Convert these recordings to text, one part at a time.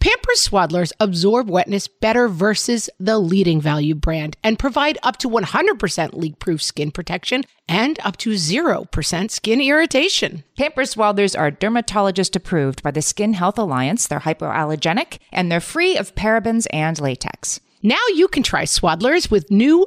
Pampers Swaddlers absorb wetness better versus the leading value brand and provide up to 100% leak proof skin protection and up to 0% skin irritation. Pampers Swaddlers are dermatologist approved by the Skin Health Alliance. They're hypoallergenic and they're free of parabens and latex. Now you can try Swaddlers with new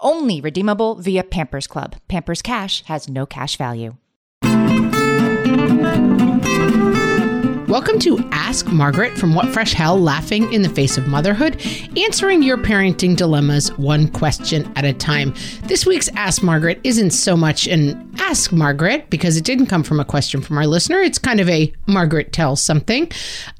Only redeemable via Pampers Club. Pampers Cash has no cash value. Welcome to Ask Margaret from What Fresh Hell Laughing in the Face of Motherhood, answering your parenting dilemmas one question at a time. This week's Ask Margaret isn't so much an Ask Margaret because it didn't come from a question from our listener. It's kind of a Margaret tells something.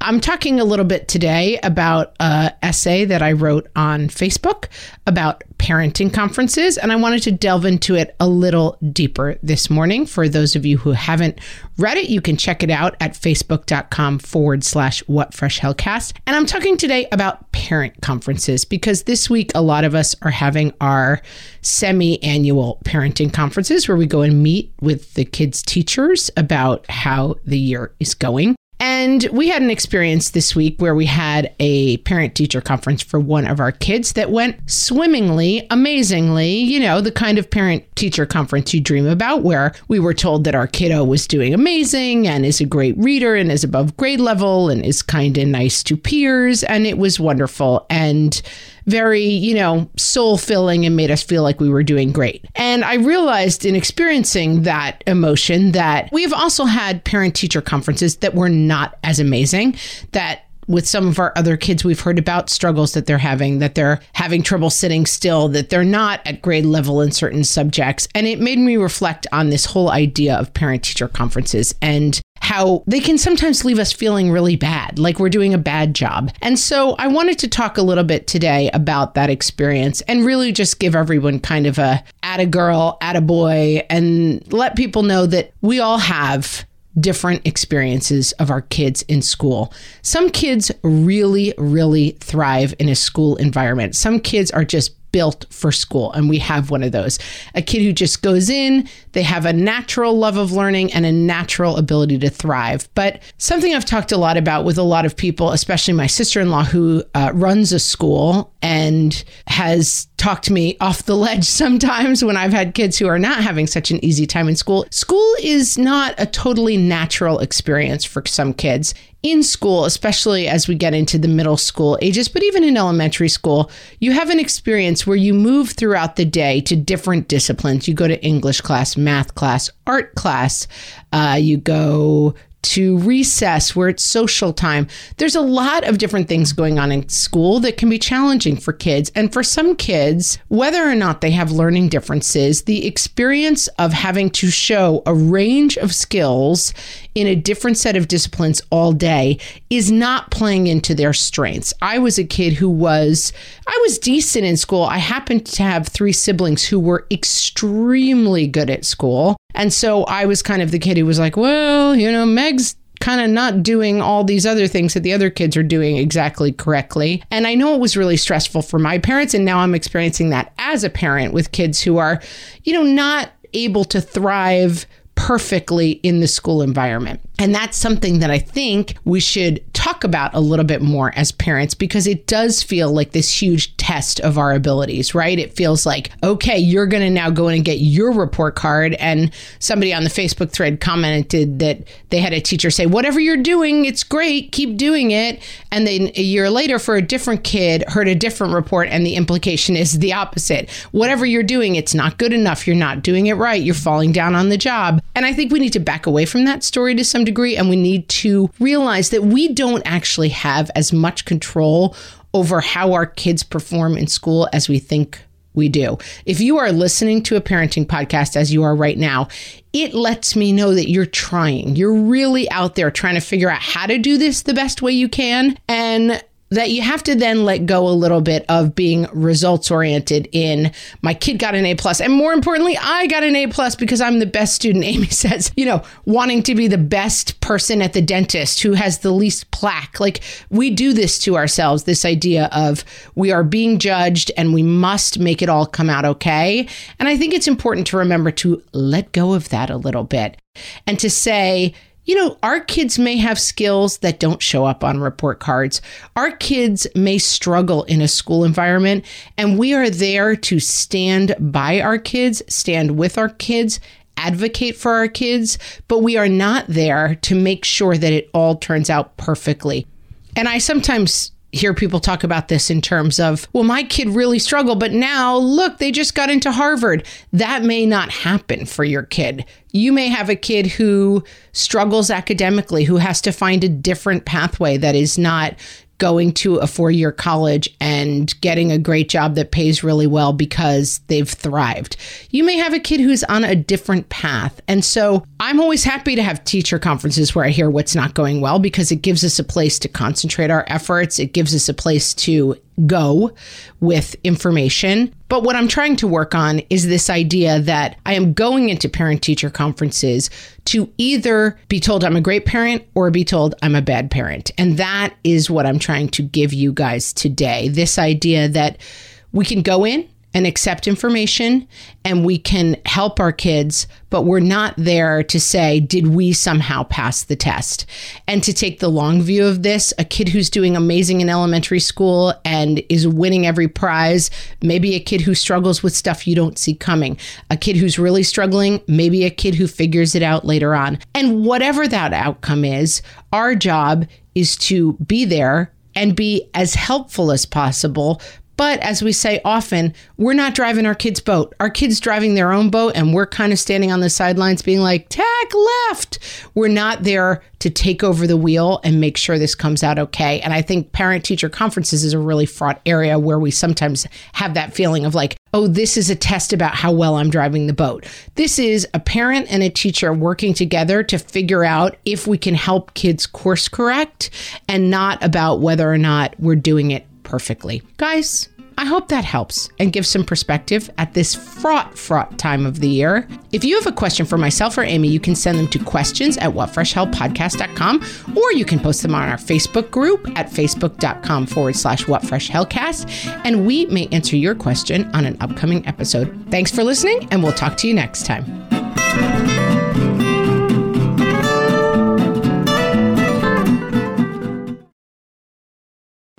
I'm talking a little bit today about an essay that I wrote on Facebook about parenting conferences, and I wanted to delve into it a little deeper this morning. For those of you who haven't read it, you can check it out at facebook.com forward slash what fresh hellcast. And I'm talking today about parent conferences because this week a lot of us are having our semi annual parenting conferences where we go and meet with the kids' teachers about how the year is going. And we had an experience this week where we had a parent teacher conference for one of our kids that went swimmingly, amazingly, you know, the kind of parent teacher conference you dream about, where we were told that our kiddo was doing amazing and is a great reader and is above grade level and is kind and nice to peers. And it was wonderful. And very, you know, soul filling and made us feel like we were doing great. And I realized in experiencing that emotion that we've also had parent teacher conferences that were not as amazing, that with some of our other kids we've heard about struggles that they're having that they're having trouble sitting still that they're not at grade level in certain subjects and it made me reflect on this whole idea of parent teacher conferences and how they can sometimes leave us feeling really bad, like we're doing a bad job. And so I wanted to talk a little bit today about that experience and really just give everyone kind of a at a girl, at a boy, and let people know that we all have different experiences of our kids in school. Some kids really, really thrive in a school environment. Some kids are just built for school. And we have one of those. A kid who just goes in, they have a natural love of learning and a natural ability to thrive. But something I've talked a lot about with a lot of people, especially my sister in law who uh, runs a school and has talked me off the ledge sometimes when I've had kids who are not having such an easy time in school. School is not a totally natural experience for some kids in school, especially as we get into the middle school ages, but even in elementary school, you have an experience where you move throughout the day to different disciplines. You go to English class, math class, art class, uh, you go to recess where it's social time. There's a lot of different things going on in school that can be challenging for kids. And for some kids, whether or not they have learning differences, the experience of having to show a range of skills in a different set of disciplines all day is not playing into their strengths. I was a kid who was I was decent in school. I happened to have three siblings who were extremely good at school. And so I was kind of the kid who was like, well, you know, Meg's kind of not doing all these other things that the other kids are doing exactly correctly. And I know it was really stressful for my parents. And now I'm experiencing that as a parent with kids who are, you know, not able to thrive perfectly in the school environment. And that's something that I think we should talk about a little bit more as parents because it does feel like this huge test of our abilities, right? It feels like, okay, you're going to now go in and get your report card. And somebody on the Facebook thread commented that they had a teacher say, whatever you're doing, it's great, keep doing it. And then a year later, for a different kid, heard a different report. And the implication is the opposite. Whatever you're doing, it's not good enough. You're not doing it right. You're falling down on the job. And I think we need to back away from that story to some degree. And we need to realize that we don't actually have as much control over how our kids perform in school as we think we do. If you are listening to a parenting podcast as you are right now, it lets me know that you're trying. You're really out there trying to figure out how to do this the best way you can. And that you have to then let go a little bit of being results oriented in my kid got an A plus. And more importantly I got an A plus because I'm the best student Amy says you know wanting to be the best person at the dentist who has the least plaque. Like we do this to ourselves this idea of we are being judged and we must make it all come out okay. And I think it's important to remember to let go of that a little bit and to say you know, our kids may have skills that don't show up on report cards. Our kids may struggle in a school environment, and we are there to stand by our kids, stand with our kids, advocate for our kids, but we are not there to make sure that it all turns out perfectly. And I sometimes hear people talk about this in terms of, well, my kid really struggled, but now look, they just got into Harvard. That may not happen for your kid. You may have a kid who struggles academically, who has to find a different pathway that is not going to a four year college and getting a great job that pays really well because they've thrived. You may have a kid who's on a different path. And so I'm always happy to have teacher conferences where I hear what's not going well because it gives us a place to concentrate our efforts. It gives us a place to go with information. But what I'm trying to work on is this idea that I am going into parent teacher conferences to either be told I'm a great parent or be told I'm a bad parent. And that is what I'm trying to give you guys today. This idea that we can go in and accept information and we can help our kids, but we're not there to say, did we somehow pass the test? And to take the long view of this, a kid who's doing amazing in elementary school and is winning every prize, maybe a kid who struggles with stuff you don't see coming, a kid who's really struggling, maybe a kid who figures it out later on. And whatever that outcome is, our job is to be there and be as helpful as possible, but as we say often, we're not driving our kids' boat. Our kids driving their own boat, and we're kind of standing on the sidelines being like, tack left. We're not there to take over the wheel and make sure this comes out okay. And I think parent teacher conferences is a really fraught area where we sometimes have that feeling of like, oh, this is a test about how well I'm driving the boat. This is a parent and a teacher working together to figure out if we can help kids course correct and not about whether or not we're doing it perfectly. Guys, I hope that helps and gives some perspective at this fraught, fraught time of the year. If you have a question for myself or Amy, you can send them to questions at whatfreshhellpodcast.com or you can post them on our Facebook group at facebook.com forward slash whatfreshhellcast and we may answer your question on an upcoming episode. Thanks for listening and we'll talk to you next time.